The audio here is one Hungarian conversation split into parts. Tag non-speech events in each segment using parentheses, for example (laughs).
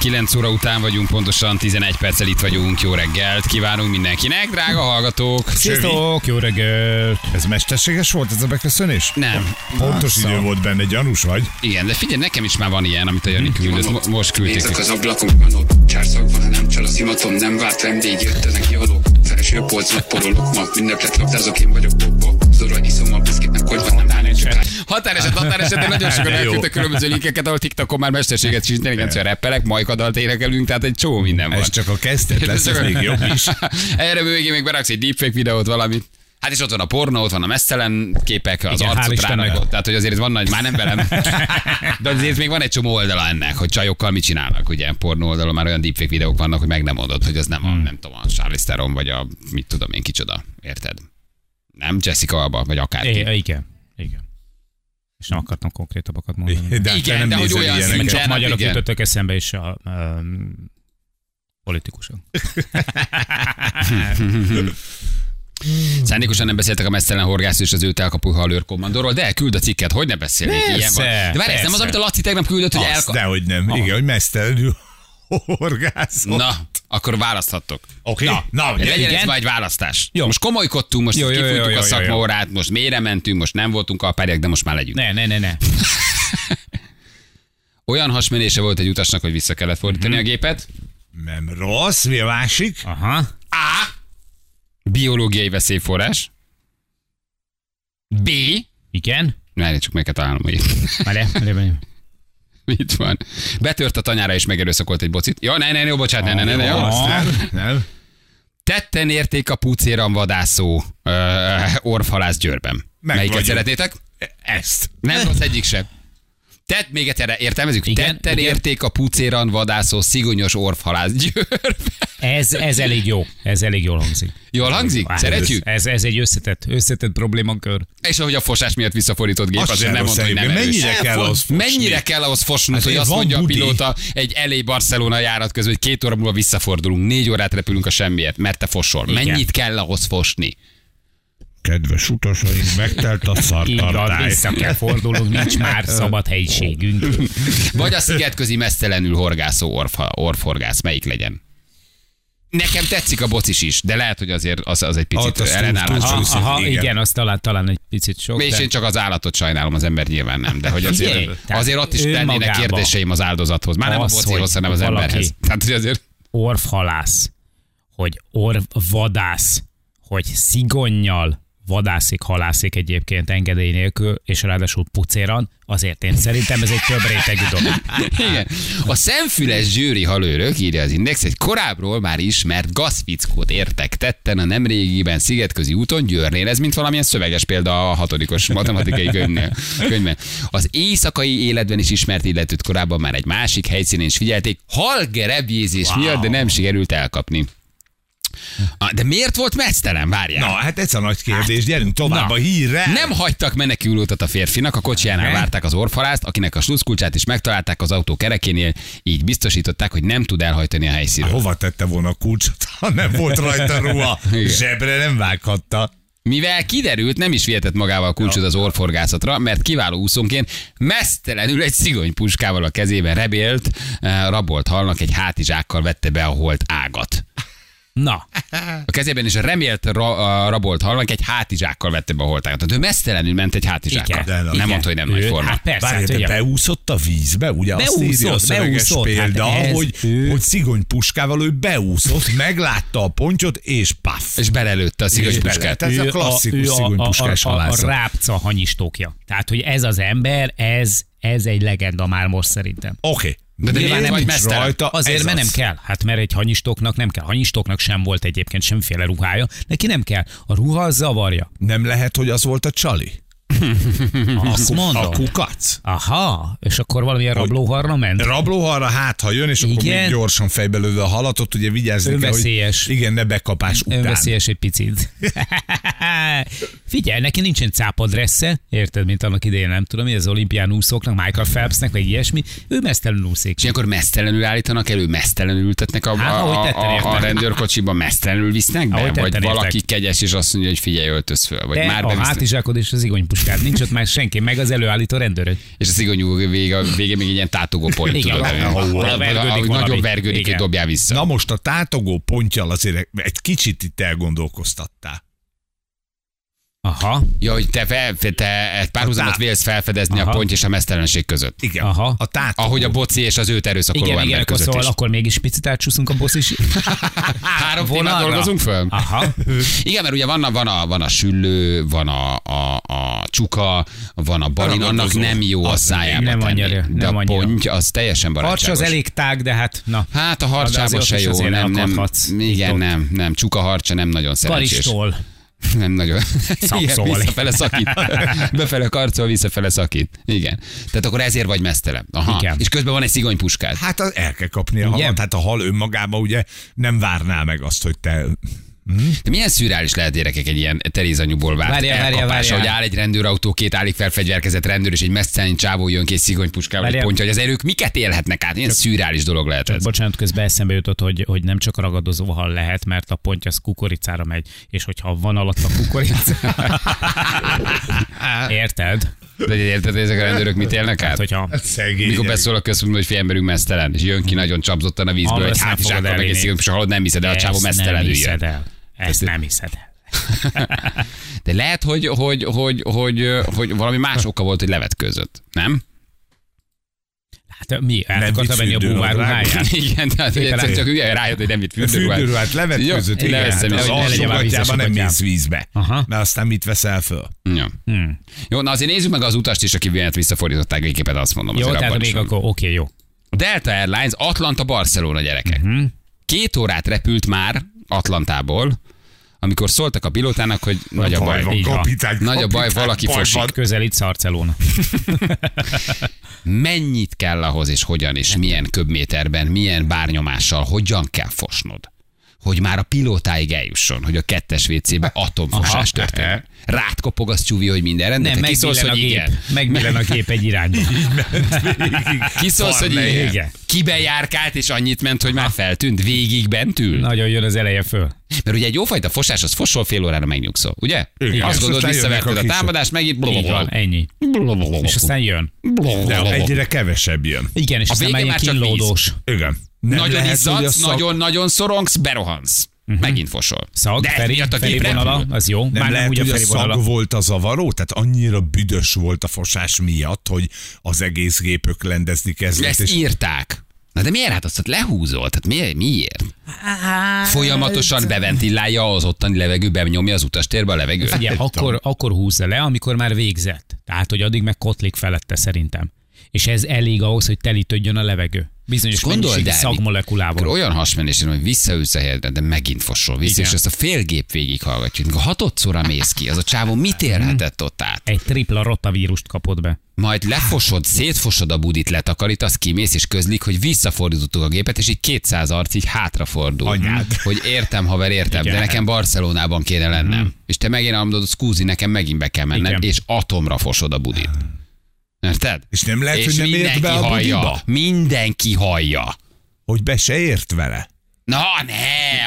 9 óra után vagyunk, pontosan 11 perccel itt vagyunk. Jó reggelt kívánunk mindenkinek, drága hallgatók. Sziasztok, jó reggelt! Ez mesterséges volt ez a beköszönés? Nem. Pontos idő volt benne, gyanús vagy. Igen, de figyelj, nekem is már van ilyen, amit a Jani küldött. Mo- most küldték. Nézek az ablakon, van ott ha nem csal a szimatom, nem várt vendég, jöttenek ki alók. Felső polcnak porolok, ma ünneplet labdázok, én vagyok Bobo. Zora iszom a biszkitnek, hogy van, nem Határeset, határeset, de nagyon sokan elküldtek különböző linkeket, ahol TikTokon már mesterséget és intelligencia rappelek, majkadalt énekelünk, tehát egy csomó minden van. Ez csak a kezdet lesz, ez még jobb is. (laughs) Erre végén még beraksz egy deepfake videót, valamit. Hát és ott van a pornó, ott van a mesztelen képek, az Igen, arcot Istennek. rának ott. Tehát, hogy azért van nagy, már nem velem. (laughs) De azért még van egy csomó oldala ennek, hogy csajokkal mit csinálnak. Ugye pornó oldalon már olyan deepfake videók vannak, hogy meg nem mondod, hogy az nem Hmm. a, nem tudom, a Charlize Theron, vagy a, mit tudom én, kicsoda. Érted? Nem Jessica Alba, vagy akárki. É, igen, igen. És nem akartam konkrétabbakat mondani. (laughs) De, Igen, nem de hogy olyan szinten- Csak magyarok jutottak eszembe, és a um, politikusok. Szándékosan nem beszéltek a mesztelen horgász és az őt elkapó halőr kommandóról, de küld a cikket, hogy ne beszélnék Persze, ilyen van. De várj, ez nem az, amit a Laci tegnap küldött, hogy elkap... dehogy nem. Igen, hogy mesztelenül horgászol. Na, akkor választhattok. Oké, Na, na, ugye, legyen ez egy választás. Jó. Most komolykodtunk, most Jó, jó, kifújtuk jó, a jó, szakmaórát, most mélyre mentünk, most nem voltunk alpárják, de most már legyünk. Ne, ne, ne, ne. (laughs) Olyan hasmenése volt egy utasnak, hogy vissza kellett fordítani Mhm. a gépet. Nem rossz, mi a másik? Aha. A. Biológiai veszélyforrás. B. Igen. Várj, csak meg kell találnom, hogy Várj, várj, várj. (laughs) mit van. Betört a tanyára és megerőszakolt egy bocit. Ja, ne, ne, ne, bocsánat, ne, ne, ne, jó. Nem, nem. Tetten érték a pucéran vadászó orvhalász Győrben. Meg Melyiket vagyunk. szeretnétek? Ezt. Nem rossz egyik sem. Tett még egyszer, értelmezzük? Igen, Tetten igen. érték a pucéran vadászó szigonyos orvhalász Győrbe. Ez, ez elég jó. Ez elég jól hangzik. Jól hangzik? Hát, Szeretjük? Ez, ez egy összetett, összetett problémakör. És ahogy a fosás miatt visszafordított gép, Az azért nem mondta, hogy nem egyébként. erős. Mennyire kell ahhoz fosni? Mennyire kell ahhoz fosnod, Hát, hogy azt van mondja a budi. pilóta egy LA Barcelona járat közben, hogy két óra múlva visszafordulunk, négy órát repülünk a semmiért, mert te fosol. Igen. Mennyit kell ahhoz fosni? Kedves utasaink, megtelt a szartartály. vissza kell fordulnunk, nincs már szabad helyiségünk. Vagy a szigetközi mesztelenül horgászó orfa, orfhorgász, melyik legyen? Nekem tetszik a bocis is, de lehet, hogy azért az, az egy picit azt ellenállás. Aha, aha igen. igen, az talán, talán egy picit sok. És de- én csak az állatot sajnálom, az ember nyilván nem, de hogy azért, tehát azért ott is lennének magába. kérdéseim az áldozathoz. Már nem a Az, bocihoz, hogy hanem az emberhez. (laughs) Tehát, hogy azért orvhalász, hogy orvvadász, hogy szigonnyal vadászik, halászik egyébként engedély nélkül, és ráadásul pucéran, azért én szerintem ez egy több rétegű dolog. (laughs) Igen. A szemfüles zsűri halőrök, írja az Index, egy korábbról már ismert gazfickót értek tetten a nemrégiben szigetközi úton Győrnél. Ez mint valamilyen szöveges példa a hatodikos matematikai (laughs) könyvnél. könyvben. Az éjszakai életben is ismert illetőt korábban már egy másik helyszínen is figyelték, halgerebjézés wow. miatt, de nem sikerült elkapni. Ah, De miért volt mesztelen? Várjál. Na, hát ez a nagy kérdés. Gyerünk tovább Na. a hírre. Nem hagytak menekülőutat a férfinak, a kocsijánál várták az orfalást, akinek a sluszkulcsát is megtalálták az autó kerekénél, így biztosították, hogy nem tud elhajtani a helyszínről. Hova tette volna a kulcsot, ha nem volt rajta ruha? (laughs) Zsebre nem vághatta. Mivel kiderült, nem is vihetett magával a kulcsot az orforgászatra, mert kiváló úszónként mesztelenül egy szigony puskával a kezében rebélt, eh, rabolt halnak egy hátizsákkal vette be a holt ágat. Na, A kezében is a remélt ra, a rabolt halnak egy hátizsákkal vette be a holt ágat. Tehát ő mesztelenül ment egy hátizsákkal. Igen, nem igen. mondta, hogy nem Ő- nagy forma. Hát persze, Várj, hát, beúszott a vízbe, ugye azt írja a Beúszott, beúszott, példa, hát ez hogy, ő- hogy szigony puskával ő beúszott, meglátta a pontyot, és paff. És belelőtte a szigony És puskát. Ez a klasszikus a, a, a, a halászat. rápca hanyistókja. Tehát, hogy ez az ember, ez, ez egy legenda már most szerintem. Oké. De, de Miért miért vagy mesztelen? rajta? Azért, mert nem az. kell. Hát mert egy hanyistóknak nem kell. Hanyistóknak sem volt egyébként semmiféle ruhája. Neki nem kell. A ruha az zavarja. Nem lehet, hogy az volt a csali? Azt A mondom. kukac? Aha, és akkor valamilyen rablóharra ment? Rablóharra hát, ha jön, és akkor Igen. még gyorsan fejbe lövő a halatot, ugye vigyázni kell, hogy igen, ne bekapás után. Önveszélyes egy picit. (laughs) Figyelj, neki nincsen cápadressze, érted, mint annak idején, nem tudom, mi az olimpián úszóknak, Michael Phelpsnek, vagy ilyesmi, ő mesztelenül úszik. És ilyenkor mesztelenül állítanak elő, mesztelenül ültetnek a, Hát, a, a, a rendőrkocsiba, mesztelenül visznek be? Vagy valaki értek. kegyes, és azt mondja, hogy figyelj, öltöz föl. Vagy De már a bevisznek. hátizsákod és az igonypuskád nincs ott már senki, meg az előállító rendőrök. És a szigonyú vége, vége még egy ilyen tátogó pont, Igen, tudod, ahogy nagyobb vergődik, hogy dobjál vissza. Na most a tátogó pontjal azért egy kicsit itt elgondolkoztattál. Aha, Ja, hogy te, fel, te egy párhuzamot tá- vélsz felfedezni a Aha. pont és a mesztelenség között. Igen, Aha. a tátogó. Ahogy a boci és az őt erőszakoló igen, ember igen, akkor között szóval is. akkor mégis picit átcsúszunk a boss is. (laughs) (laughs) Három vonalra. dolgozunk föl? Aha. (laughs) Igen, mert ugye van a, van a, van a süllő, van a, a, a csuka, van a balin, annak nem jó a szájába nem tenni. annyira, De nem a annyira. ponty az teljesen Harcs barátságos. az elég tág, de hát na. Hát a harcsába se jó, nem, nem, igen, nem, nem, csuka harcsa nem nagyon szerencsés. Karistól. Nem nagyon. Igen, Szakszol. visszafele szakít. Befele karcol, visszafele szakít. Igen. Tehát akkor ezért vagy mesztelen. Aha. Igen. És közben van egy szigonypuskád. Hát az el kell kapni a halat. Hát a hal önmagában ugye nem várná meg azt, hogy te... De milyen szürreális lehet gyerekek egy ilyen terézanyúból várt Várjál, várjál, elkapása, várjál. hogy áll egy rendőrautó, két állig felfegyverkezett rendőr, és egy mesztelen csávó jön ki egy szigonypuskával, egy pontja, hogy az erők miket élhetnek át. Ilyen szürreális dolog lehet ez. Bocsánat, közben eszembe jutott, hogy, hogy nem csak ragadozó hal lehet, mert a pontja az kukoricára megy, és hogyha van alatt a kukorica. (laughs) Érted? De érted, hogy ezek a rendőrök mit élnek Hát, át? hogyha Szegény. Mikor beszól a központ, hogy figyelmerünk mesztelen, és jön ki nagyon csapzottan a vízből, Hallod, egy hátizsákkal meg egy elhinni. szigonypuska, hallod, nem hiszed el, a csávó ezt nem Ezt nem hiszed el. (laughs) De lehet, hogy, hogy, hogy, hogy, hogy valami más oka volt, hogy levetkőzött. Nem? Hát mi? El Nem akarta vitt venni a bumár (laughs) Igen, tehát hogy egyszer csak ugye rájött, hogy nem itt fürdőruhát. Fürdőruhát levetkőzött, Jó, igen. leveszem, Hát az hogy ne legyen már vízes alsógatjában nem mész vízbe. Aha. Mert aztán mit veszel föl? Ja. Hmm. Jó, na azért nézzük meg az utast is, aki vélet visszafordították végképpen azt mondom. Jó, tehát még akkor oké, jó. Delta Airlines, Atlanta, Barcelona gyerekek. Mhm. Két órát repült már Atlantából, amikor szóltak a pilótának, hogy nagy a baj. van, van. kapitány, Nagy a baj, kapitány, valaki baj fosik. van. Közelít Szarcelóna. (laughs) Mennyit kell ahhoz, és hogyan, és milyen köbméterben, milyen bárnyomással, hogyan kell fosnod? Hogy már a pilótáig eljusson, hogy a kettes WC-be atomfosás történik. Rád kopog az csúvi, hogy minden rendben. Nem, kiszólsz, hogy gép. igen. Megbillen a gép egy irányba. (laughs) Kiszólsz, hogy igen. igen. Kibejárkált, és annyit ment, hogy már feltűnt. Végig bent ül. Nagyon jön az eleje föl. Mert ugye egy jófajta fosás, az fosol fél órára megnyugszol, ugye? Igen. Azt gondolod, visszaverted a a támadást, megint blablabla. ennyi. És aztán jön. De egyre kevesebb jön. Igen, és A aztán már kínlódós. Igen. Nem Nagyon lehet, a izzadsz, szak- nagyon, nagyon szorongsz, berohansz. Megint fosol. Szag, De ez Feri, miatt a Feri vonala, az jó. Nem Már nem lehet, úgy a hogy a Feri szag vonala. volt a zavaró? Tehát annyira büdös volt a fosás miatt, hogy az egész gép öklendezni kezdett. Ezt és írták. Na de miért hát azt lehúzol? Tehát miért? miért? Folyamatosan beventillálja az ottani levegőbe, nyomja az utastérbe a levegőt. Ugye, akkor, akkor húzza le, amikor már végzett. Tehát, hogy addig meg kotlik felette szerintem. És ez elég ahhoz, hogy telítődjön a levegő. Bizonyos Gondold el, szagmolekulával. olyan hasmenés, hogy visszaülsz a helyedre, de megint fosol vissza, Igen. és ezt a fél gép végig hallgatjuk. Mikor hatodszorra mész ki, az a csávó mit élhetett ott át? Egy tripla rotavírust kapod be. Majd lefosod, szétfosod a budit, letakarítasz, kimész, és közlik, hogy visszafordítottuk a gépet, és így 200 arc így hátrafordul. Anyád. Hogy értem, haver, értem, Igen. de nekem Barcelonában kéne lennem. És te megint elmondod, szkúzi, nekem megint be kell mennem, Igen. és atomra fosod a budit. Érted? És nem lehet, és hogy nem ért be a budiba? Mindenki hallja. Hogy be se ért vele. Na, ne,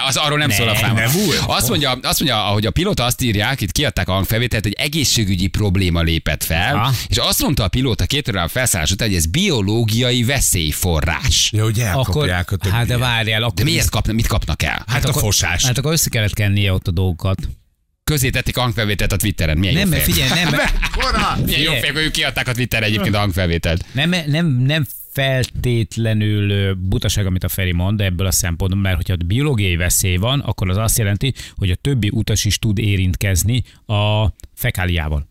az arról nem Ne, szól a fáma. Azt mondja, azt mondja, ahogy a pilóta azt írják, itt kiadták a hangfelvételt, hogy egészségügyi probléma lépett fel, Ha. és azt mondta a pilóta két órával felszállás után, hogy ez biológiai veszélyforrás. Ja, hogy Akkor, a többiek. hát de várjál, akkor... De miért kapnak, mit kapnak el? Hát a akkor- fosás. Hát akkor össze kellett kennie ott a dolgokat. Közé tették a hangfelvételt a Twitteren. Milyen Nem, jó mert figyelj, nem, (laughs) Milyen jó fej, hogy ők kiadták a Twitteren egyébként a hangfelvételt. nem, nem, nem feltétlenül butaság, amit a Feri mond, de ebből a szempontból, mert hogyha biológiai veszély van, akkor az azt jelenti, hogy a többi utas is tud érintkezni a fekáliával.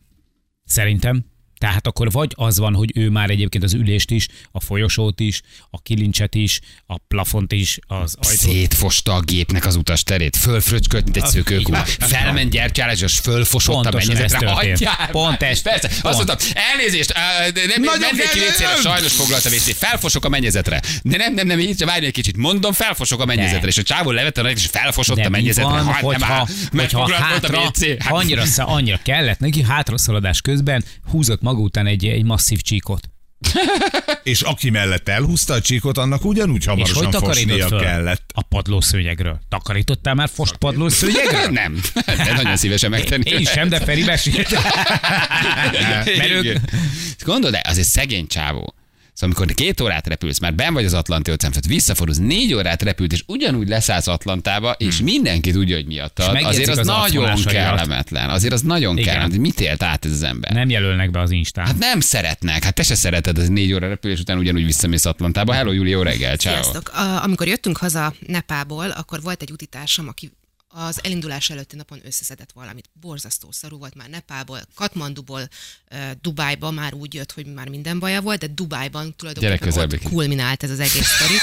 Szerintem. Tehát akkor vagy az van, hogy ő már egyébként az ülést is, a folyosót is, a kilincset is, a plafont is, az ajtót. Szétfosta a gépnek az utas terét, fölfröcskölt, mint egy van. Felment gyertyálás, és fölfosott a mennyezetre. Hagyjál Pont ez. Persze, Pont. azt mondtam, elnézést, nem Nagyon mennék ki sajnos foglalt a WC. Felfosok a mennyezetre. De nem, nem, nem, így várj egy kicsit. Mondom, felfosok a mennyezetre. És a csávó levette a és felfosott De a mennyezetre. van, Hagyd hogyha, mert hogyha volt a hátra, WC. Hát- annyira, annyira kellett neki, hátraszaladás közben húzott maga után egy, egy masszív csíkot. (laughs) És aki mellett elhúzta a csíkot, annak ugyanúgy És hogy hamarosan takarított fosnia föl? kellett. A padlószőnyegről. Takarítottál már fost padlószőnyegről? (laughs) Nem, de nagyon szívesen megtenni. Én sem, de Feri mesélt. (laughs) Mert ők. Gondolod, de az egy szegény csávó. Szóval amikor két órát repülsz, már ben vagy az Atlanti óceán, tehát visszafordulsz, négy órát repült, és ugyanúgy leszállsz Atlantába, és mindenki tudja, hogy miattad. Hmm. Azért az, az nagyon kellemetlen. Azért az nagyon Igen. kellemetlen. Mit élt át ez az ember? nem jelölnek be az Instán. Hát nem szeretnek. Hát te se szereted az négy óra repülés után ugyanúgy visszamész Atlantába. Hello, Júli, jó reggel, ciao. Sziasztok! Amikor jöttünk haza Nepából, akkor volt egy utitársam, aki az elindulás előtti napon összeszedett valamit. Borzasztó szarú volt már Nepából, Katmanduból, Dubájba már úgy jött, hogy már minden baja volt, de Dubájban tulajdonképpen ott kulminált ez az egész sztori.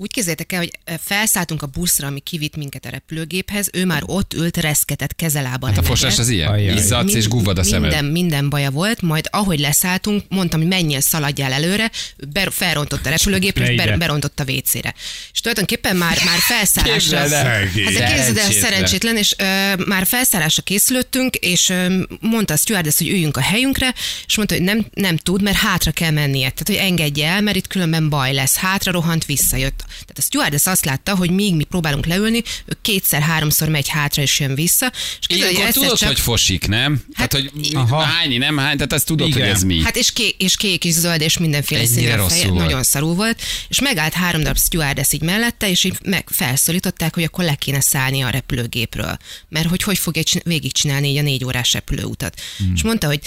Úgy képzeljétek el, hogy felszálltunk a buszra, ami kivitt minket a repülőgéphez, ő már ott ült, reszketett kezelába. Hát a fosás az ilyen. Ajjaj. Izzadsz és guvvad a szemed. Minden, minden baja volt, majd ahogy leszálltunk, mondtam, hogy menjél, szaladjál előre, ber, felrontott a repülőgépre, és ber, berontott a WC-re. És tulajdonképpen már, már felszállásra... Hát de képzeld el, Szerencsétlen. szerencsétlen, és ö, már felszállásra készülöttünk, és ö, mondta a stewardess, hogy üljünk a helyünkre, és mondta, hogy nem, nem tud, mert hátra kell mennie. Tehát, hogy engedje el, mert itt különben baj lesz. Hátra rohant, visszajött. Tehát a stewardess azt látta, hogy míg mi próbálunk leülni, ő kétszer-háromszor megy hátra, és jön vissza. És képzeld, Ilyenkor tudod, hogy fosik, nem? Hát, tehát, hogy aha. hányi, nem hány, tehát ezt tudod, Igen. hogy ez mi. Hát és kék, és kék és zöld, és mindenféle Ennyire színű a rosszul feje, volt. nagyon szarú volt, és megállt három darab stewardess így mellette, és így meg felszólították, hogy akkor le kéne szállni a repülőgépről, mert hogy hogy fogja csin- végigcsinálni így a négy órás repülőutat. Hmm. És mondta, hogy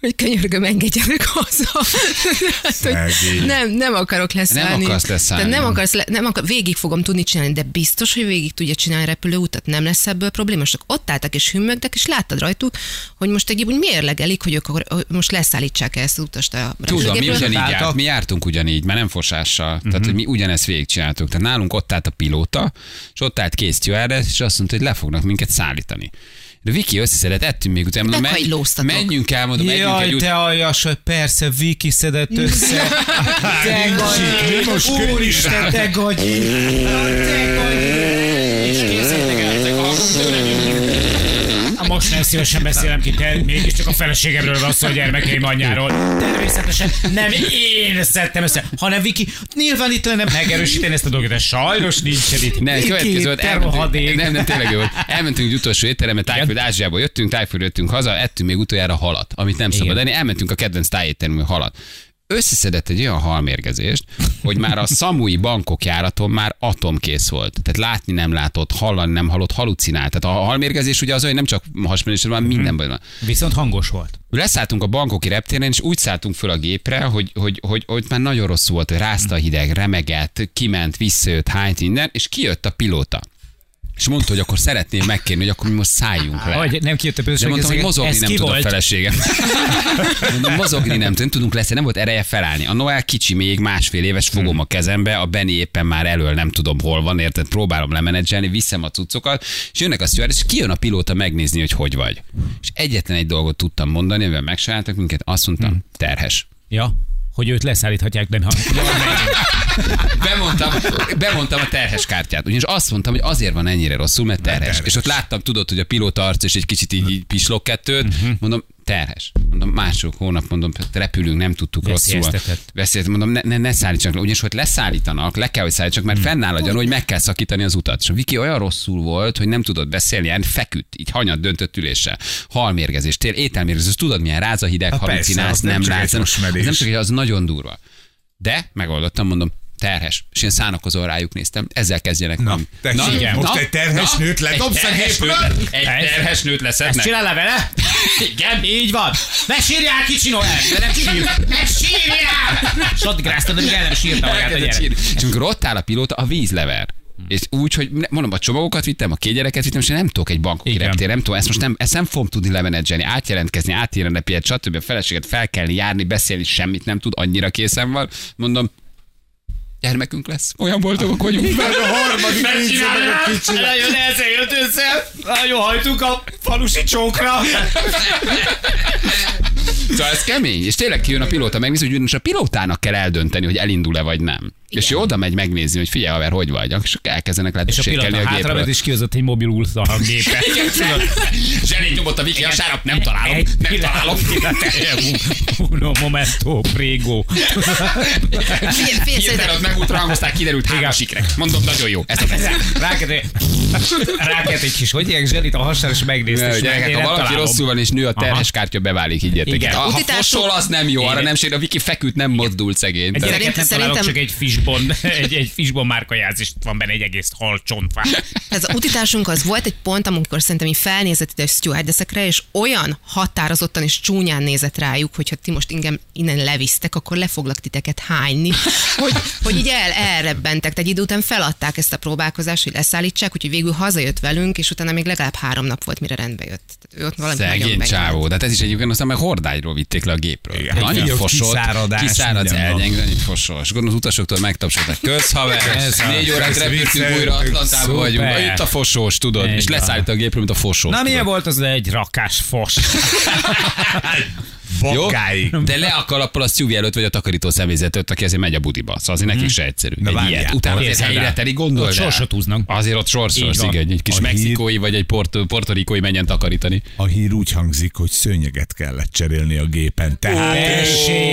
hogy könyörgöm, engedjenek haza. Hát, hogy nem, nem akarok leszállni. akarsz leszállni. De nem akarsz, le, nem akar, végig fogom tudni csinálni, de biztos, hogy végig tudja csinálni a repülőutat, nem lesz ebből probléma. Csak ott álltak és hümmögtek, és láttad rajtuk, hogy most egy úgy mérlegelik, hogy ők akkor, most leszállítsák ezt az utast a Tudom, mi ugyanígy járt, mi jártunk ugyanígy, mert nem fosással. Tehát, hogy mi ugyanezt végigcsináltuk. Tehát nálunk ott állt a pilóta, és ott állt kész stewardess, és azt mondta, hogy le fognak minket szállítani. De Viki összeszedett, ettünk még utána, mondom, menj, menjünk el, mondom, menjünk Jaj, egy te aljas, hogy persze, Viki szedett össze. (laughs) Te gagyi, most úristen, te gagyi. Te gagyi. És el, tőlem. Most nem szívesen beszélem ki, te mégiscsak a feleségemről van szó, a gyermekeim anyjáról. Természetesen nem én szedtem össze, hanem Viki nyilván itt lenne megerősíteni ezt a dolgot, de sajnos nincsen itt. Nem, Viki, következő volt, elmentünk, nem, nem, tényleg jó volt. Elmentünk egy utolsó étterembe, Tájföld Ázsiából jöttünk, Tájföld jöttünk haza, ettünk még utoljára halat, amit nem szabad enni, elmentünk a kedvenc tájéttermű halat. Összeszedett egy olyan halmérgezést, hogy már a szamui bankok járaton már atomkész volt. Tehát látni nem látott, hallani nem hallott, halucinált. Tehát a halmérgezés ugye az olyan nem csak hasmenésre van, mindenben van. Viszont hangos volt. Leszálltunk a bankoki reptéren, és úgy szálltunk föl a gépre, hogy, hogy, hogy, hogy már nagyon rossz volt, hogy rázta a hideg, remegett, kiment, visszajött, hányt minden, és kijött a pilóta. És mondta, hogy akkor szeretném megkérni, hogy akkor mi most szálljunk le. Hogy nem kijött a De bőség, mondtam, hogy mozogni nem tud a feleségem. (laughs) Mondom, mozogni nem, nem tudunk lesz, nem volt ereje felállni. A Noel kicsi még másfél éves, fogom a kezembe, a Benny éppen már elől nem tudom hol van, érted, próbálom lemenedzselni, viszem a cuccokat, és jönnek a steward, és kijön a pilóta megnézni, hogy hogy vagy. És egyetlen egy dolgot tudtam mondani, amivel megsajáltak minket, azt mondtam, terhes. Ja, hogy őt leszállíthatják, de ha... Bemondtam, bemondtam a terhes kártyát. Ugyanis azt mondtam, hogy azért van ennyire rosszul, mert terhes. terhes. És ott láttam, tudod, hogy a pilóta arc és egy kicsit így, így pislog kettőt. Mhm. Mondom, terhes. Mondom, mások hónap, mondom, repülünk, nem tudtuk rosszul. Veszélyt, mondom, ne, ne, ne szállítsanak. Ugyanis, hogy leszállítanak, le kell, hogy szállítsanak, Mhm. mert fennáll a gyanú, hogy meg kell szakítani az utat. És Viki olyan rosszul volt, hogy nem tudott beszélni, yani feküdt, így hanyat döntött üléssel. Halmérgezés, tél, ételmérgezés, tudod milyen ráz a hideg, Hát az nem látsz. nem- csak az nagyon durva. De megoldottam, mondom, terhes. És én szánakozó rájuk néztem, ezzel kezdjenek. Na, valamit. tessék, igen. most egy terhes nőt ledobsz egy terhes nőt- Egy terhes nőt Ezt leszednek. csinál le vele? (laughs) Igen, így van. Ne sírjál, kicsi Noel, (laughs) de nem sír. Ne sírjál! Addig ráztad, amíg el nem sírta magát a gyerek. És amikor ott áll a pilóta, a víz lever. És úgy, hogy mondom, a csomagokat vittem, a két gyereket vittem, és én nem tudok egy bankok reptér, nem tudom, ezt most nem, ezt nem fogom tudni lemenedzselni, átjelentkezni, átírni a stb. A feleséget fel kell járni, beszélni, semmit nem tud, annyira készen van. Mondom, gyermekünk lesz. Olyan boldogok vagyunk. (laughs) Meg a harmadik nincs meg a kicsi. Nagyon ezzel jött össze, nagyon hajtunk a falusi csókra. Szóval ez kemény, és tényleg kijön a pilóta, megnézi, hogy a pilótának kell eldönteni, hogy elindul-e vagy nem. És ő oda megy megnézni, hogy figyelj, haver, hogy vagy, és elkezdenek És a pillanat a hátra gépről. ment, és kihozott egy mobil ultrahangépe. (laughs) Zseni nyomott a Viki a sárap, nem találom, Egy nem pillanat, találom. (laughs) Uno momento, prego. (laughs) Hirtelen ott megultrahangozták, kiderült három sikrek. Mondom, nagyon jó. Ezt a Rákett, egy kis, hogy ilyen zsenit a hasára, és megnézte, Gyerekek, ha nem valaki rosszul van és nő a terhes kártya, beválik, higgyetek. Igen. Ha, fosol, az nem jó, arra Igen. nem sér, a Viki feküdt, nem mozdult szegény. Nem szerintem- csak egy fishbond, egy, egy fishbond márkajázis és van benne egy egész hal csontfá. Ez a utitársunk az volt egy pont, amikor szerintem így felnézett ide a stewardessekre, és olyan határozottan és csúnyán nézett rájuk, hogyha ti most ingem innen levisztek, akkor le foglak titeket hányni, hogy, hogy így el, elrebbentek. Egy idő után feladták ezt a próbálkozást, hogy leszállítsák, úgyhogy végül hazajött velünk, és utána még legalább három nap volt, mire rendbe jött. Tehát ő ott valami nagyon Szegény csávó, de hát ez is egyébként aztán meg hordágyról vitték le a gépről. Igen. Nagyon Igen, fosott, kiszáradás, kiszáradsz, elgyengülni, fosos. Gondolom az utasoktól megtapsoltak. Kösz, haver, négy órát repültünk újra, Atlantában Szuper. vagyunk. Itt a fosós, tudod, és leszállít a gépről, mint a fosós. Na milyen volt az egy rakás fos? (laughs) Jó? Bokáig. De le a kalappal a szüvi előtt, vagy a takarító személyzetet, aki azért megy a budiba. Szóval azért nekik se egyszerű. Na Egy várjál, ilyet. Utána azért helyre el. teri, gondold Ott sorsot húznak. Azért ott sorsos, igen. Egy kis A hír- mexikói, vagy egy port- portorikói menjen takarítani. A hír úgy hangzik, hogy szőnyeget kellett cserélni a gépen. Tehát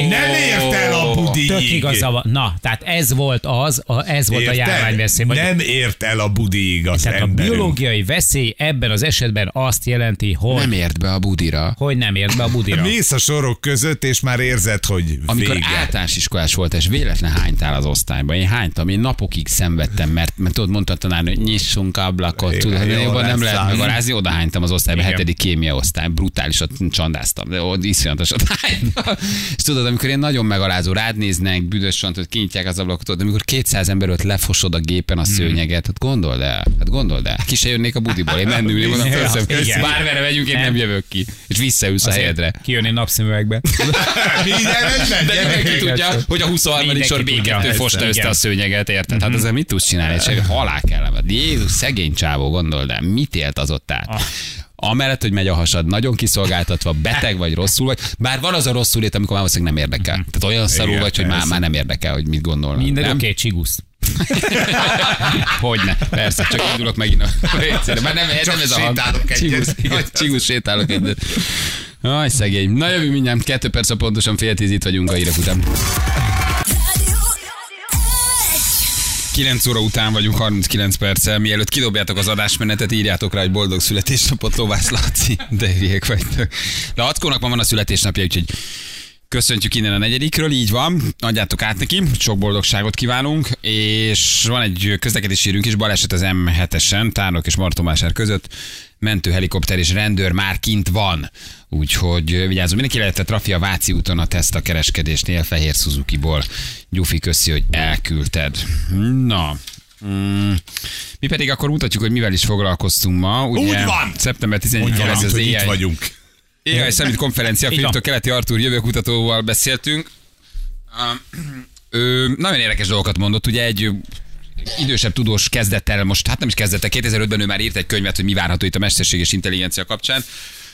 nem ért el a budiig. Tök igaza van. Na, tehát ez volt az, a, ez volt a járványveszély. Vagy- Nem ért el a budiig az Tehát a biológiai veszély ebben az esetben azt jelenti, hogy Nem ért be a budira. hogy nem ért be a budira. Mész a sorok között, és már érzed, hogy Amikor vége. általános iskolás volt, és véletlen hánytál az osztályban. Én hánytam, én napokig szenvedtem, mert, mert tudod, mondta a tanár, hogy nyissunk ablakot, Igen, tudod, hogy jó jobban nem lehet megalázni, oda hánytam az osztályba, Igen. hetedik kémia osztály, brutálisat csandáztam, de ott iszonyatosat hánytam. És tudod, amikor én nagyon megalázó, rád néznek, büdös van, hogy kinyitják az ablakot, tudod, amikor 200 ember ott lefosod a gépen a szőnyeget, hát gondold el, hát gondold el, ki se jönnék a budiból, én (laughs) mondom, Ja, köszönöm, igen. bármerre megyünk, én nem Nem. jövök ki. És visszaülsz a helyedre. Kijönni napszemüvegbe. (laughs) Minden De mindenki tudja, hogy a 23. Mindenki sor tudja. B2 fosta össze a szőnyeget, érted? Hát ezzel mit tudsz csinálni? Csak halál kellemet. Jézus, szegény csávó, gondold el, mit élt az ott át? Amellett, hogy megy a hasad, nagyon kiszolgáltatva, beteg vagy, rosszul vagy, bár van az a rosszul lét, amikor már valószínűleg nem érdekel. Tehát olyan szarul Igen, vagy, hogy már, már nem érdekel, hogy mit gondolnak. Minden oké, okay, csigusz. (laughs) Hogyne, persze, csak indulok megint a (laughs) vécére. Már nem, Csak nem ez a hang. sétálok egyet. Csigus, csigus sétálok egyet. Aj, szegény. Na jövő mindjárt, kettő perc, pontosan fél tíz itt vagyunk a hírek után. 9 óra után vagyunk, 39 perccel. Mielőtt kidobjátok az adásmenetet, írjátok rá, hogy boldog születésnapot, Lovász Laci. De hülyék vagytok. De Ackónak ma van a születésnapja, úgyhogy Köszöntjük innen a negyedikről, így van, adjátok át neki, sok boldogságot kívánunk, és van egy közlekedési hírünk is, baleset az M7-esen, Tárnok és Martomásár között, mentőhelikopter és rendőr már kint van, úgyhogy vigyázzunk, mindenki lehet a Trafia Váci úton a teszt a kereskedésnél, Fehér Suzuki-ból. Gyufi, köszi, hogy elküldted. Na, Mm. Mi pedig akkor mutatjuk, hogy mivel is foglalkoztunk ma. Ugye, Úgy van! Szeptember Úgy 11-én van, lesz az AI vagyunk. AI Summit konferencia. Filiptől Keleti Artúr jövőkutatóval beszéltünk. Um, Ő nagyon érdekes dolgokat mondott, ugye egy idősebb tudós kezdett el, most hát nem is kezdett el, 2005-ben ő már írt egy könyvet, hogy mi várható itt a mesterséges intelligencia kapcsán.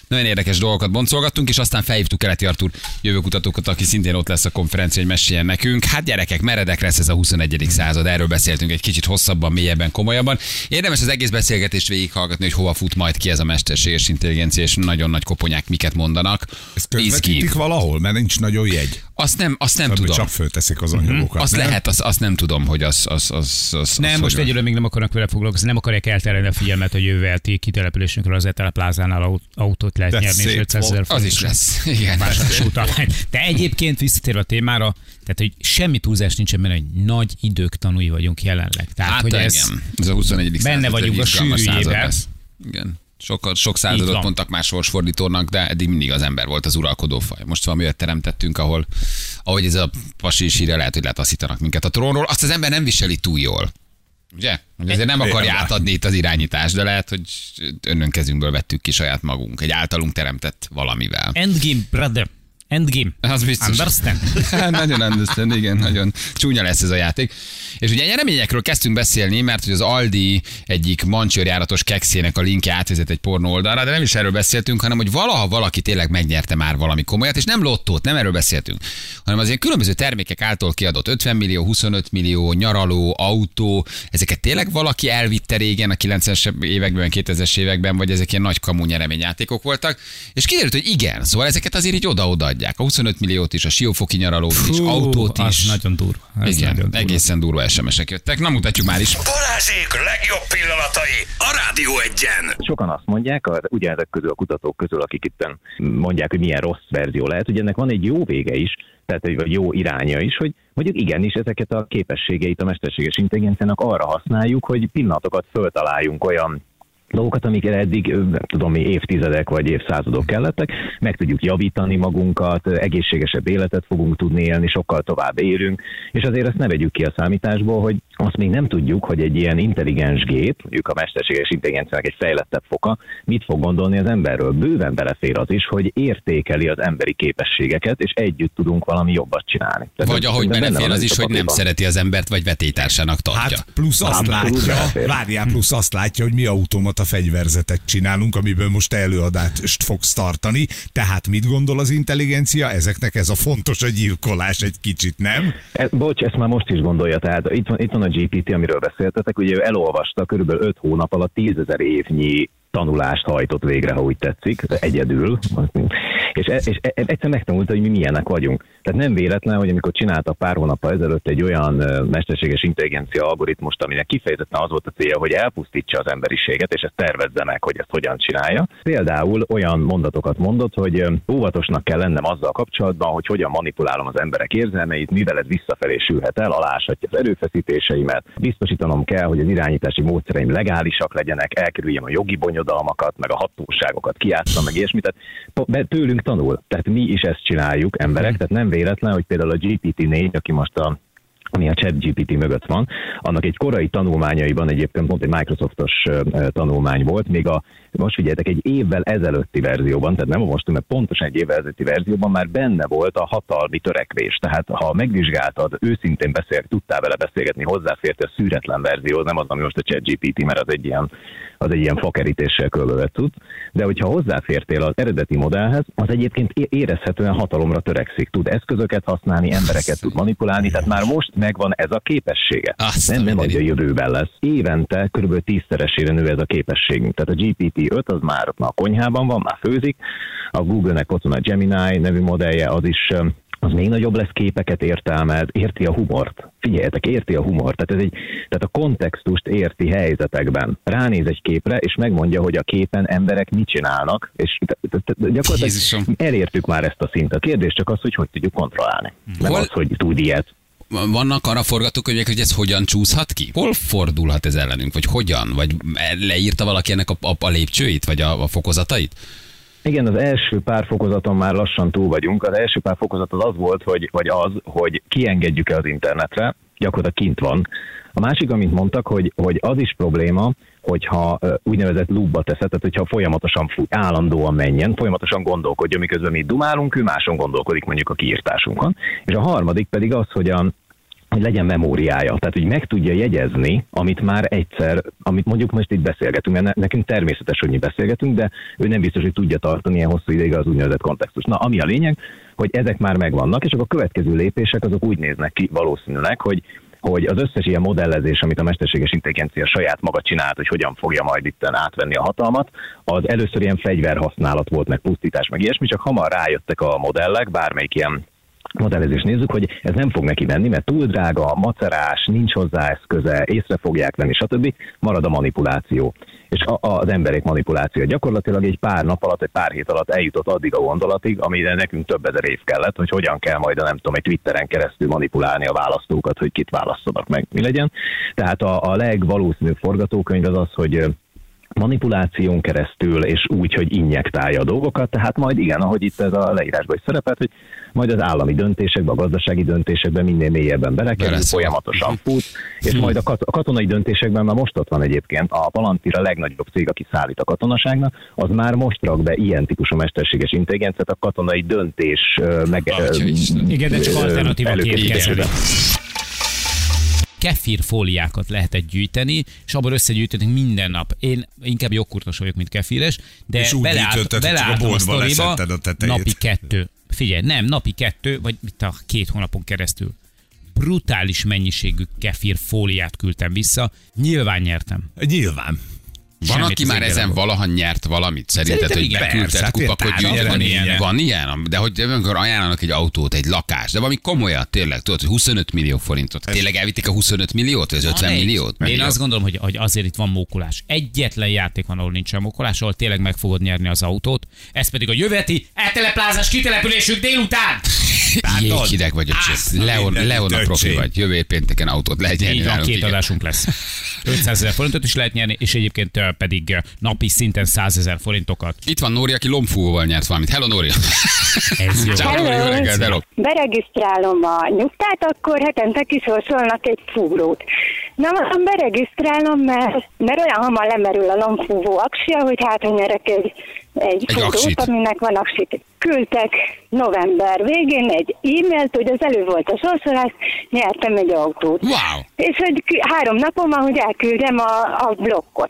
Nagyon érdekes dolgokat boncolgattunk, és aztán felhívtuk Keleti Artúr jövőkutatókat, aki szintén ott lesz a konferencia, hogy meséljen nekünk. Hát gyerekek, meredek lesz ez a 21. század, erről beszéltünk egy kicsit hosszabban, mélyebben, komolyabban. Érdemes az egész beszélgetést végighallgatni, hogy hova fut majd ki ez a mesterséges intelligencia, és nagyon nagy koponyák miket mondanak. Ezt Izgi. közvetítik valahol, mert nincs nagyon jegy. Azt nem, azt nem Tudom. tudom. Csak fölteszik az anyagokat. Azt nem? lehet, azt, azt nem tudom, hogy az, az, az, az Nem, az most egyelőre még nem akarnak vele foglalkozni, nem akarják elterelni a figyelmet, hogy jövő elti kitelepülésünkről az Etele plázánál aut- autót lehet De nyerni, és szép 500 ezer Az is lesz. (laughs) Igen. De egyébként visszatérve a témára, tehát hogy semmi túlzás nincsen benne, hogy nagy idők tanúi vagyunk jelenleg. Tehát, Hát hogy ez, igen. Ez a 21. Benne vagyunk a sűrűjében. Igen. Sokat, sok Így századot van. mondtak már sorsfordítónak, de eddig mindig az ember volt az uralkodó faj. Most valami olyat teremtettünk, ahol, ahogy ez a pasi is írja, lehet, hogy letaszítanak minket a trónról. Azt az ember nem viseli túl jól. Ugye? Hogy Ezért nem akarja átadni itt az irányítást, de lehet, hogy önnön kezünkből vettük ki saját magunk, egy általunk teremtett valamivel. Endgame, brother. Endgame. Az biztos. Understand? (laughs) nagyon understand, igen, nagyon csúnya lesz ez a játék. És ugye nyereményekről kezdtünk beszélni, mert hogy az Aldi egyik mancsőrjáratos kekszének a linkje átvezet egy pornó oldalra, de nem is erről beszéltünk, hanem hogy valaha valaki tényleg megnyerte már valami komolyat, és nem lottót, nem erről beszéltünk, hanem az ilyen különböző termékek által kiadott 50 millió, 25 millió, nyaraló, autó, ezeket tényleg valaki elvitte régen a 90-es években, 2000-es években, vagy ezek ilyen nagy kamu nyereményjátékok voltak, és kiderült, hogy igen, szóval ezeket azért így oda-oda adják. A 25 milliót is, a siófoki nyaralót is, Fú, autót az is. nagyon durva. Ez Igen, nagyon durva. egészen durva SMS-ek jöttek. Na, mutatjuk már is. Balázsék legjobb pillanatai a Rádió egyen. Sokan azt mondják, a- ugye ezek közül a kutatók közül, akik itt mondják, hogy milyen rossz verzió lehet, hogy ennek van egy jó vége is, tehát egy vagy jó iránya is, hogy mondjuk igenis ezeket a képességeit a mesterséges intelligenciának arra használjuk, hogy pillanatokat föltaláljunk olyan dolgokat, amikre eddig, nem tudom mi, évtizedek vagy évszázadok kellettek, meg tudjuk javítani magunkat, egészségesebb életet fogunk tudni élni, sokkal tovább érünk, és azért ezt ne vegyük ki a számításból, hogy azt még nem tudjuk, hogy egy ilyen intelligens gép, mondjuk a mesterséges intelligenciának egy fejlettebb foka, mit fog gondolni az emberről. Bőven belefér az is, hogy értékeli az emberi képességeket, és együtt tudunk valami jobbat csinálni. Tehát Vagy ahogy belefér az is, hogy nem szereti az embert, vagy vetétársának tartja. Hát plusz azt látja, várjál, plusz azt látja, hogy mi automata fegyverzetet csinálunk, amiből most előadást fogsz tartani. Tehát mit gondol az intelligencia? Ezeknek ez a fontos a gyilkolás egy kicsit, nem? Ez, bocs, ezt már most is gondolja, tehát itt van, itt van a GPT, amiről beszéltetek, ugye ő elolvasta körülbelül 5 hónap alatt 10 ezer évnyi tanulást hajtott végre, ha úgy tetszik, egyedül. És, e- és e- egyszer megtanulta, hogy mi milyenek vagyunk. Tehát nem véletlen, hogy amikor csinálta pár hónappal ezelőtt egy olyan mesterséges intelligencia algoritmust, aminek kifejezetten az volt a célja, hogy elpusztítsa az emberiséget, és ezt tervezze meg, hogy ezt hogyan csinálja. Például olyan mondatokat mondott, hogy óvatosnak kell lennem azzal kapcsolatban, hogy hogyan manipulálom az emberek érzelmeit, mivel ez visszafelé sülhet el, aláshatja az erőfeszítéseimet. Biztosítanom kell, hogy az irányítási módszereim legálisak legyenek, elkerüljem a jogi bonyodalmakat, meg a hatóságokat kiátszom, meg ilyesmit. Tehát tőlünk tanul. Tehát mi is ezt csináljuk, emberek. Tehát nem véletlen, hogy például a GPT-4, aki most a ami a ChatGPT mögött van, annak egy korai tanulmányaiban egyébként pont egy Microsoftos tanulmány volt, még a, most figyeljetek, egy évvel ezelőtti verzióban, tehát nem a most, mert pontosan egy évvel ezelőtti verzióban már benne volt a hatalmi törekvés. Tehát ha megvizsgáltad, őszintén beszél, tudtál vele beszélgetni, hozzáférte a szűretlen verzió, nem az, ami most a ChatGPT, mert az egy ilyen, az egy ilyen fakerítéssel körülvett tud, de hogyha hozzáfértél az eredeti modellhez, az egyébként érezhetően hatalomra törekszik, tud eszközöket használni, embereket tud manipulálni, tehát már most megvan ez a képessége. Azt nem, nem, hogy a jövőben lesz. Évente kb. tízszeresére nő ez a képességünk. Tehát a GPT-5 az már a konyhában van, már főzik, a Google-nek ott van a Gemini nevű modellje, az is az még nagyobb lesz képeket értelmez, érti a humort. Figyeljetek, érti a humort. Tehát, ez egy, tehát a kontextust érti helyzetekben. Ránéz egy képre, és megmondja, hogy a képen emberek mit csinálnak, és gyakorlatilag Jézusom. elértük már ezt a szintet. A kérdés csak az, hogy hogy tudjuk kontrollálni. Nem Hol- az, hogy tud ilyet. Vannak arra forgatókönyvek, hogy ez hogyan csúszhat ki? Hol fordulhat ez ellenünk? Vagy hogyan? Vagy leírta valaki ennek a, a, a lépcsőit? Vagy a, a fokozatait? Igen, az első pár fokozaton már lassan túl vagyunk. Az első pár fokozat az az volt, hogy, vagy az, hogy kiengedjük-e az internetre, gyakorlatilag kint van. A másik, amit mondtak, hogy, hogy az is probléma, hogyha úgynevezett loopba teszed, tehát hogyha folyamatosan fúj, állandóan menjen, folyamatosan gondolkodjon, miközben mi dumálunk, ő máson gondolkodik mondjuk a kiírtásunkon. És a harmadik pedig az, hogy a, hogy legyen memóriája, tehát hogy meg tudja jegyezni, amit már egyszer, amit mondjuk most itt beszélgetünk, mert ne- nekünk természetes, hogy mi beszélgetünk, de ő nem biztos, hogy tudja tartani ilyen hosszú ideig az úgynevezett kontextus. Na, ami a lényeg, hogy ezek már megvannak, és akkor a következő lépések azok úgy néznek ki valószínűleg, hogy hogy az összes ilyen modellezés, amit a mesterséges intelligencia saját maga csinált, hogy hogyan fogja majd itt átvenni a hatalmat, az először ilyen fegyverhasználat volt, meg pusztítás, meg ilyesmi, csak hamar rájöttek a modellek, bármelyik ilyen modellezést nézzük, hogy ez nem fog neki menni, mert túl drága, macerás, nincs hozzá eszköze, észre fogják venni, stb. Marad a manipuláció. És a, a, az emberek manipuláció gyakorlatilag egy pár nap alatt, egy pár hét alatt eljutott addig a gondolatig, amire nekünk több ezer év kellett, hogy hogyan kell majd, a, nem tudom, egy Twitteren keresztül manipulálni a választókat, hogy kit választanak meg, mi legyen. Tehát a, a legvalószínűbb forgatókönyv az az, hogy manipuláción keresztül, és úgy, hogy injektálja a dolgokat, tehát majd igen, ahogy itt ez a leírásban is szerepelt, hogy majd az állami döntésekben, a gazdasági döntésekben minél mélyebben belekerül, folyamatosan fut, és majd a, kat- a katonai döntésekben már most ott van egyébként, a Palantir a legnagyobb cég, aki szállít a katonaságnak, az már most rak be ilyen típusú mesterséges intelligenciát a katonai döntés meg. Igen, de csak ö, kezeli. Kefirfóliákat lehetett gyűjteni, és abból összegyűjtöttünk minden nap. Én inkább jogkurtos vagyok, mint kefíres, de És úgy beleállt, a beleálltam a boltba sztoriba a napi kettő. Figyelj, nem, napi kettő, vagy mit a két hónapon keresztül. Brutális mennyiségű kefirfóliát küldtem vissza. Nyilván nyertem. Nyilván. Van, Semmit aki már ezen nem valaha nyert valamit? Szerinted, Szerintem hogy Persze, hát ilyen kupakot gyűjteni? Van ilyen? Van ilyen? De hogy amikor ajánlanak egy autót, egy lakást, de valami komolyat tényleg, tudod, hogy 25 millió forintot. Tényleg elvitték a 25 milliót, vagy az 50 Van egy. milliót? Én Millió? azt gondolom, hogy, hogy azért itt van mókolás. Egyetlen játék van, ahol nincsen mókolás, ahol tényleg meg fogod nyerni az autót. Ez pedig a jöveti elteleplázás kitelepülésük délután. (laughs) Jéghideg vagy, Azt öcsém. a Leon, Leon a profi vagy. Jövő pénteken autót lehet nyerni. Így van, két adásunk lesz. (laughs) 500 ezer forintot is lehet nyerni, és egyébként pedig ö, napi szinten 100 ezer forintokat. Itt van Nóri, aki lombfúvóval nyert valamit. Hello, Nóri. Ez jó. Ciao, Nóri, jó reggelt, hello. Beregisztrálom a nyugtát, akkor hetente kisorsolnak egy fúrót. Na, mondom, beregisztrálom, mert, mert olyan hamar lemerül a lombfúvó aksia, hogy hát, hogy nyerek egy, egy, Egy aksit. aminek van aksit. Küldtek november végén egy e-mailt, hogy az elő volt a sorsolás, nyertem egy autót. Wow. És hogy ki- három napom van, hogy elküldjem a, a blokkot.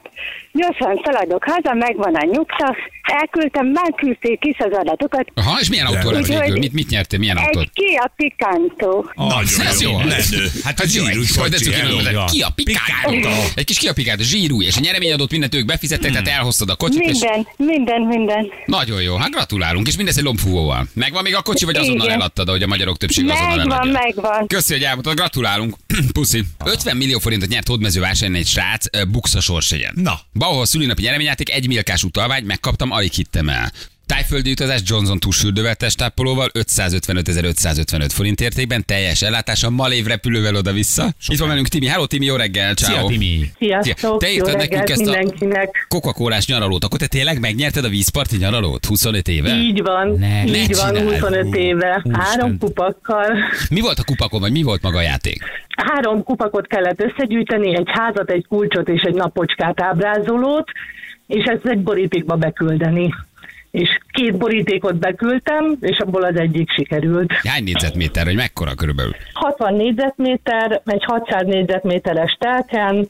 Gyorsan szaladok haza, megvan a nyugta, elküldtem, már küldték is az adatokat. Aha, és milyen autó lett végül? Mit, mit nyertél? Milyen autót? Egy Kia Picanto. Nagyon ez jó. Hát a Ez jó, zsírú egy- hogy de kocsi, cuki, hello. mondod, Ja. Ki a pikátó? Egy kis ki a pikátó, zsírú, és a nyereményadót mindent ők befizettek, tehát elhoztad a kocsit, Minden, minden, minden. nagyon jó, hát gratulálunk, és mindez egy lombfúvóval. Megvan még a kocsi, vagy azonnal Igen. eladtad, ahogy a magyarok többsége azonnal Megvan, eladja? megvan. Köszi, hogy elmondtad, gratulálunk. (clears throat) Puszi. 50 millió forintot nyert hódmező vásárolni egy srác ö, Buxa sorsegyen. Na. Bauhaus szülinapi nyereményjáték, egy milkás utalvány, megkaptam, alig hittem el. Tájföldi utazás Johnson túlsüldővel testápolóval 555.555 forint értékben, teljes ellátása, malév repülővel oda-vissza. Itt van velünk Timi. Hello Timi, jó reggel, ciao. Szia, Timi. Sziasztok, Te írtad nekünk ezt a mindenkinek. Coca-Colás nyaralót, akkor te tényleg megnyerted a vízparti nyaralót 25 éve? Így van, Ne, ne így van, csináld. 25 éve. Úristen. Három kupakkal. Mi volt a kupakon, vagy mi volt maga a játék? Három kupakot kellett összegyűjteni, egy házat, egy kulcsot és egy napocskát ábrázolót, és ezt egy borítékba beküldeni. És két borítékot beküldtem, és abból az egyik sikerült. Hány négyzetméter, vagy mekkora körülbelül? 60 négyzetméter, egy 600 négyzetméteres telken,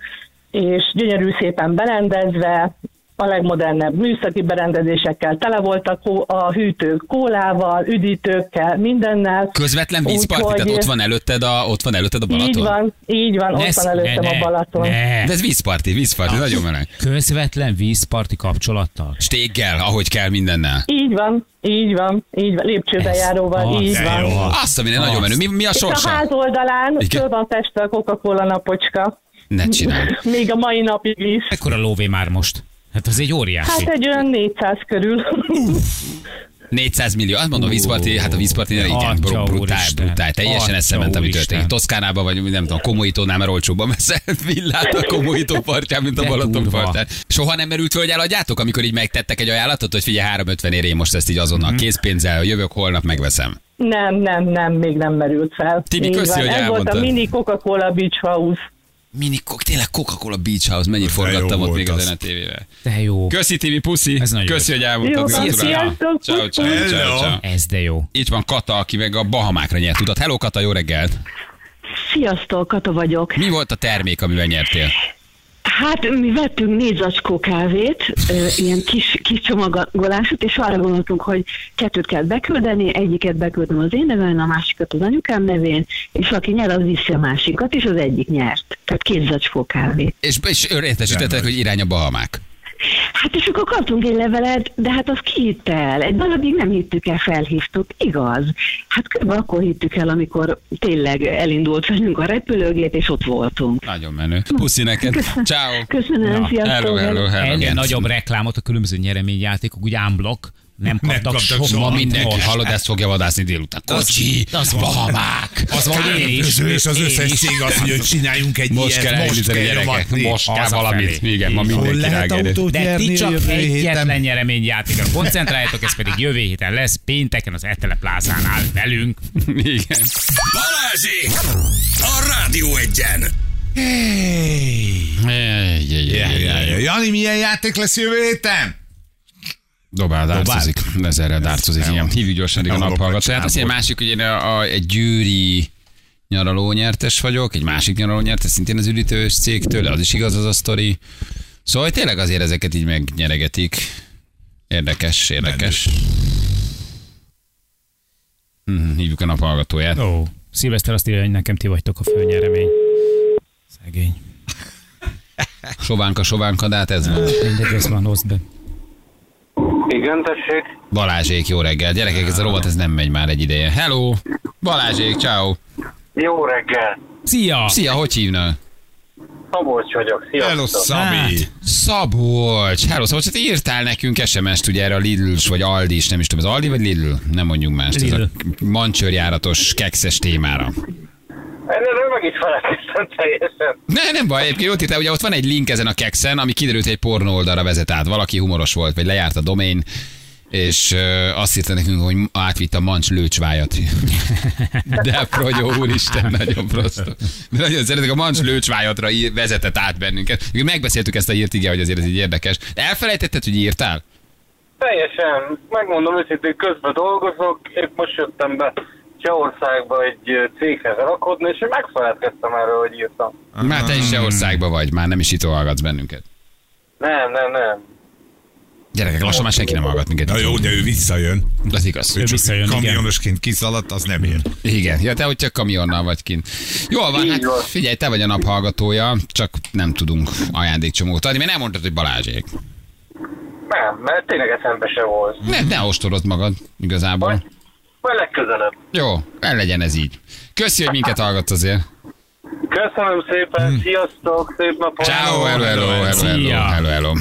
és gyönyörű szépen berendezve, a legmodernebb műszaki berendezésekkel, tele voltak a hűtők kólával, üdítőkkel, mindennel. Közvetlen vízparti, tehát ott van előtted a, ott van előtted a Balaton? Így van, így van, ott Ne, van előttem ne, a Balaton. Ne. De ez vízparti, vízparti, nagyon meleg. Közvetlen vízparti kapcsolattal. Stéggel, ahogy kell mindennel. Így van, így van, így van, lépcsőbejáróval, Ez így az, van. jó. Azt a minden nagyon menő. Mi, mi a És a sorsa? ház oldalán Igen. föl van festve a Coca-Cola napocska. Ne csinálj. (laughs) Még a mai napig is. Ekkora lóvé már most. Hát az egy óriási. Hát egy olyan 400 körül. 400 millió, azt mondom, vízparti, hát a vízparti, igen, Atya bro, brutál, brutál, teljesen Atya eszement, ami úristen. történik. Toszkánában, vagy nem tudom, Komolyítónál, mert olcsóbban veszel villát a Komolyító partján, mint a Balaton partján. Soha nem merült föl, hogy eladjátok, amikor így megtettek egy ajánlatot, hogy figyelj, 350 ér, én most ezt így azonnal Mhm. készpénzzel, jövök, holnap megveszem. Nem, nem, nem, még nem merült fel. Tibi, köszi, hogy Ez volt elmondtad. a mini Coca-Cola Beach House. Mini, tényleg Coca-Cola Beach House, mennyit forgattam ott még az. ezen a tévével. De jó. Köszi, Tibi, puszi. Ez nagyon Köszi, jó. hogy elmondtad. Sziasztok, Ciao, ciao, ciao. Ez de jó. Itt van Kata, aki meg a Bahamákra nyert utat. Hello Kata, jó reggelt! Sziasztok, Kata vagyok. Mi volt a termék, amivel nyertél? Hát mi vettünk négy zacskó kávét, ö, ilyen kis, kis csomagolásút, és arra gondoltunk, hogy kettőt kell beküldeni, egyiket beküldtem az én nevemen, a másikat az anyukám nevén, és aki nyer, az viszi a másikat, és az egyik nyert. Tehát két zacskó kávét. És, és értesítettek, hogy irány a Bahamák. Hát és akkor kaptunk egy levelet, de hát az ki hitte el? Egy darabig nem hittük el, felhívtuk, igaz? Hát kb. akkor hittük el, amikor tényleg elindult velünk a repülőgép, és ott voltunk. Nagyon menő. Puszi neked. Ciao. Köszönöm, Na, sziasztok! Hello, hello, hello. Ennél nagyobb reklámot a különböző nyereményjátékok, úgy ámblok, nem kaptak, kaptak soha. Ma mindenki, Most. hallod, ezt fogja vadászni délután. Kocsi, az van. bahamák. Az van, hogy én is. Közül és az összes cég azt mondja, hogy csináljunk egy Most kell ilyet, most elindítani kell gyerekek, most kell valamit. Igen, ma mindenki autót De ti csak egyetlen nyereményjátékra koncentráljatok, ez pedig jövő héten lesz, pénteken az Etele plázánál velünk. Igen. Balázsék! A Rádió egyen! Ej, Ja, ej, ja, ej. ja. Jani, milyen játék lesz jövő héten? Dobál, dárcozik. Ezerrel dárcozik, igen. Hívjuk gyorsan a naphallgatóját. hogy Azt egy másik, hogy én a, a, egy győri nyaraló nyertes vagyok, egy másik nyaraló nyertes, szintén az üdítős cégtől, az is igaz az a sztori. Szóval tényleg azért ezeket így megnyeregetik. Érdekes, érdekes. Hm, Hívjuk a naphallgatóját. Ó, Szilveszter azt írja, hogy nekem ti vagytok a főnyeremény. Szegény. Sovánka, sovánka, de hát ez van. Mindegy, ez van, hozd be. Igen, tessék. Balázsék, jó reggel. Gyerekek, ez a rovat, ez nem megy már egy ideje. Hello! Balázsék, ciao. Jó reggel. Szia! Szia, hogy hívnak? Szabolcs vagyok. Hello, Sziasztok. Szabi. Szabolcs, hello Szabolcs, hát írtál nekünk SMS-t ugye erre a lidl vagy aldi is, nem is tudom, az Aldi vagy Lidl? Nem mondjunk más. Ez a mancsőrjáratos kekszes témára. Erről meg is felelkeztem teljesen. Ne, nem baj, egyébként ott írtál, ugye ott van egy link ezen a kekszen, ami kiderült, hogy egy pornó oldalra vezet át. Valaki humoros volt, vagy lejárt a domain, és azt írta nekünk, hogy átvitt a mancs lőcsvájat. De progyó, úristen, nagyon prosto. De nagyon szeretek, a mancs lőcsvájatra vezetett át bennünket. Megbeszéltük ezt a írt igen, hogy azért ez így érdekes. De elfelejtetted, hogy írtál? Teljesen. Megmondom őszintén, közben dolgozok. Épp most jöttem be Csehországba egy céghez rakodni, és én megfeledkeztem erről, hogy írtam. Már te is országban vagy, már nem is itt hallgatsz bennünket. Nem, nem, nem. Gyerekek, lassan már senki nem hallgat minket. Na jó, de ő visszajön. Az igaz. Ő csak visszajön, igen. kamionosként kiszaladt, az nem ér. Igen, ja, te hogy csak kamionnal vagy kint. Jól van, Így hát van. figyelj, te vagy a naphallgatója, csak nem tudunk ajándékcsomót adni, mert nem mondtad, hogy Balázsék. Nem, mert tényleg eszembe se volt. Ne, ne ostorod magad, igazából. Majd, majd legközelebb. Jó, el legyen ez így. Köszi, hogy minket hallgatsz azért. Köszönöm szépen, sziasztok, szép napot! Ciao, hello, hello, hello, hello, hello, hello.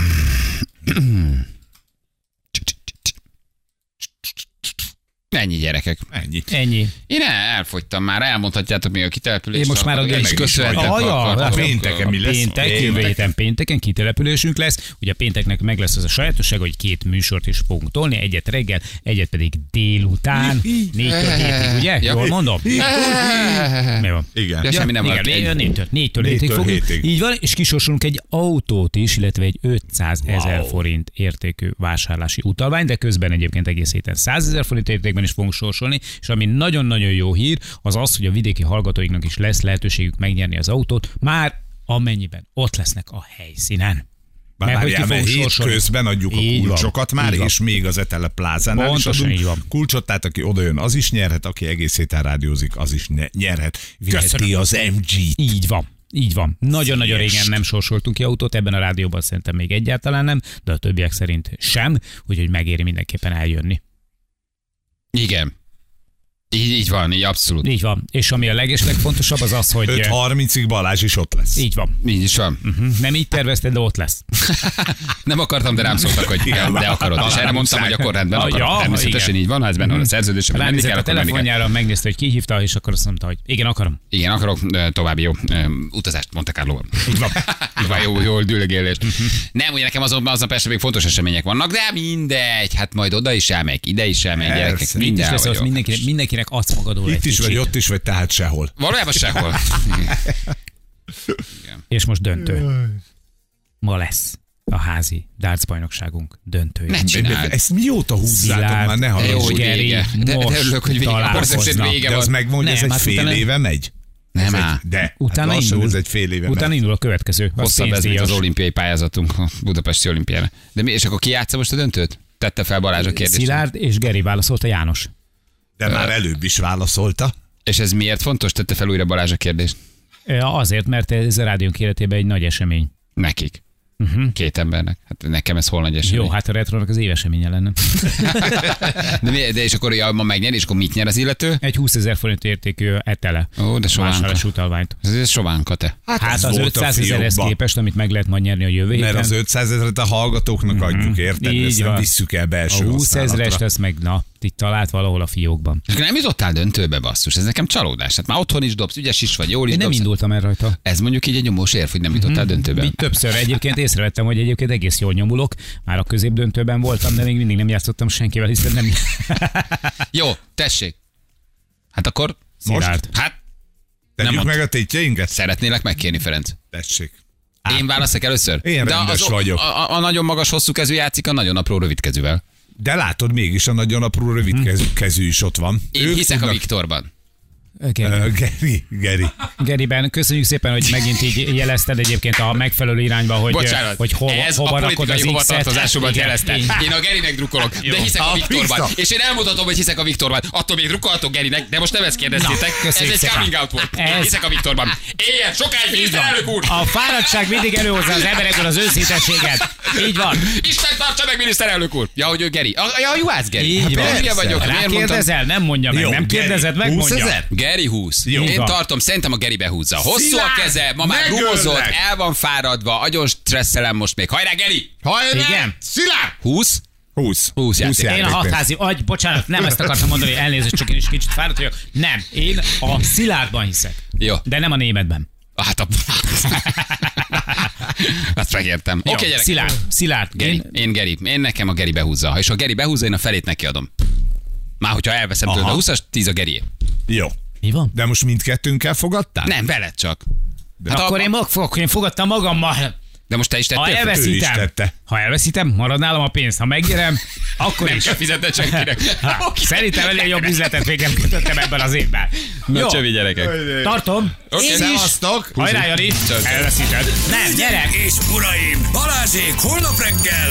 Ennyi gyerekek. Ennyi. Ennyi. Én el, elfogytam már, elmondhatjátok még a kitelepülést. Én most már a is köszönhetek. Ah, ja, a- a- pénteken mi lesz? Péntek, jövő héten pénteken kitelepülésünk lesz. Ugye a pénteknek meg lesz az a sajátosság, hogy két műsort is fogunk tolni, egyet reggel, egyet pedig délután, négytől hétig, ugye? Jól mondom? Mi van? Igen. Ja, semmi nem igen, négy- négytől, négytől hétig hétig. Így van, és kisorsolunk egy autót is, illetve egy 500 ezer forint értékű vásárlási utalvány, de közben egyébként egész héten 100 ezer forint értékben is fogunk sorsolni, és ami nagyon-nagyon jó hír, az az, hogy a vidéki hallgatóinknak is lesz lehetőségük megnyerni az autót, már amennyiben ott lesznek a helyszínen. Bár Mert várjál, mert fogunk hét sorsolni. közben adjuk a Így van, kulcsokat már, van. és még az Etele plázánál is Pontosan adunk így van. kulcsot, tehát aki odajön, az is nyerhet, aki egész héten rádiózik, az is ne- nyerhet. Viheti Köszönöm. az MG-t. Így van. Így van. Nagyon-nagyon régen nem sorsoltunk ki autót, ebben a rádióban szerintem még egyáltalán nem, de a többiek szerint sem, úgyhogy megéri mindenképpen eljönni. Igen. Így, így van, így abszolút. Így van. És ami a leges legfontosabb az az, hogy... 5.30-ig Balázs is ott lesz. Így van. Így is van. Hm, Nem így tervezted, de ott lesz. (laughs) Nem akartam, de rám szóltak, hogy de akarod. És erre mondtam, hogy akkor rendben akarom. ja, Természetesen igen. így van, ha ez benne van a szerződésben, menni Ránézett kell, a menni telefonjára, megnézte, hogy ki hívta, és akkor azt mondta, hogy igen, akarom. Igen, akarok további jó utazást Monte Carlo-ban. Így van. Így (laughs) van, jó, jó düldögélést. Nem, ugye nekem azon, azon persze még fontos események vannak, de mindegy, hát majd oda is elmegy, ide is elmegy, gyerekek, minden vagyok. mindenkinek, mindenkinek adsz magadról Itt egy is vagy, kicsit. ott is vagy, tehát sehol. Valójában sehol. (laughs) És most döntő. Ma lesz a házi darts bajnokságunk döntője. Ne csináld. Ezt mióta húzzátok Szilárd, már, ne De jó, Geri. De, de örülök, hogy vége. Találkoznak. vége De az hogy ez egy hát fél utána- éve megy. Nem Ez egy, de, Utána hát lassan indul. ez egy fél éve Utána megy. indul a következő. Az Hosszabb ez, mint az olimpiai pályázatunk a Budapesti olimpiára. De mi, és akkor ki játsza most a döntőt? Tette fel Balázs a kérdést. Szilárd és Geri válaszolta János. De már előbb is válaszolta. És ez miért fontos? Tette fel újra Balázs a kérdést. Azért, mert ez a rádiónk életében egy nagy esemény. Nekik. Két embernek. Hát nekem ez hol nagy esély. Jó, hát a retronak az éveseménye lenne. (laughs) de, mi, de, és akkor ja, ma megnyer, és akkor mit nyer az illető? Egy 20 ezer forint értékű etele. Ó, de sovánka. Utalványt. Ez, ez sovánka te. Hát, hát az volt a 500 ezerhez képest, amit meg lehet majd nyerni a jövő héten. Mert az 500 ezeret a hallgatóknak adjuk, érted? Így Ezt nem van. visszük el a belső 20 használatra. ezerest, ezt meg, na, itt talált valahol a fiókban. És nem jutottál döntőbe, basszus. Ez nekem csalódás. Hát már otthon is dobsz, ügyes is vagy, jól is Én nem dobsz. indultam el rajta. Ez mondjuk így egy nyomós érv, hogy nem jutottál döntőbe. Így többször egyébként észrevettem, hogy egyébként egész jól nyomulok. Már a középdöntőben voltam, de még mindig nem játszottam senkivel, hiszen nem... (laughs) Jó, tessék. Hát akkor Szilárd. Hát Tegyük Nem meg a tétjeinket? szeretnélek megkérni, Ferenc. Tessék. Én válaszok először? Én rendes az, vagyok. A, a, a, nagyon magas hosszú kezű játszik a nagyon apró rövid kezűvel. De látod, mégis a nagyon apró rövid kezű, kezű is ott van. Én Ők hiszek a tudnak- Viktorban. Ö, Geri, Geri. Geriben, köszönjük szépen, hogy megint így jelezted egyébként a megfelelő irányba, hogy, Bocsánat, hogy hova, ez hova a rakod az X-et. hovatartozásomat Igen, jelezte. igen. Én a Gerinek drukkolok, de hiszek a A Viktorban. Viktor. És én elmutatom, hogy hiszek a Viktorban. Attól még drukkolhatok Gerinek, de most nem ezt kérdeztétek. Na, ez egy szépen. coming out volt. Én Ez- hiszek a Viktorban. Éljen, sokáig miniszterelnök úr! A fáradtság mindig előhozza az emberekből az őszintességet. Így van. Isten tartsa meg, miniszterelnök úr! Ja, hogy ő Geri. A, ja, juhász Geri. Így Hát van. vagyok. Mondtam? Rákérdezel? Nem mondja meg. Nem Geri. kérdezed meg, 20 mondja. Geri 20. Jó. Én van. tartom, szerintem a Geri behúzza. Hosszú a Szilárd, keze, ma már megöllek. gumozott, el van fáradva, agyon stresszelem most még. Hajrá, Geri! Hajrá! Igen. Szilárd! 20? 20. 20 játék. Én a hatházi agy, bocsánat, nem ezt akartam mondani, elnézést, csak én is kicsit fáradt vagyok. Nem, én a szilárdban hiszek. Jó. De nem a németben. Hát a... (laughs) Azt megértem. Oké, okay, gyerek. Szilárd, Szilárd. Geri. Én, Én Geri. Én nekem a Geri behúzza. Ha és a Geri behúzza, én a felét neki adom. Már hogyha elveszem tőle a 20 10 a Geri. Jó. Mi van? De most mindkettőnkkel fogadtál? Nem, veled csak. Hát akkor én, mag, akkor én fogadtam magammal. De most te is Ha tettél fel? Ő is elveszítem, tette. ha elveszítem, marad nálam a pénz. Ha megnyerem, akkor Nem is. kell fizetned senkinek. (laughs) Ha, szerintem elég jobb üzletet végem kötöttem ebben az évben. Na, Jó, csövi gyerekek. tartom. Oké, Én is. Hajrá, Jani. Elveszíted. Nem, gyerek. És uraim, Balázsék holnap reggel